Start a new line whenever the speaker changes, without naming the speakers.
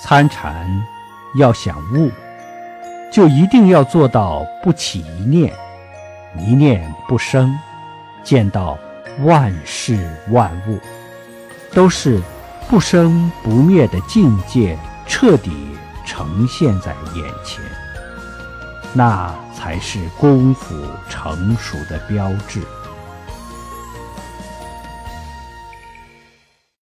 参禅要想悟就一定要做到不起一念一念不生见到万事万物都是不生不灭的境界彻底呈现在眼前那才是功夫成熟的标志。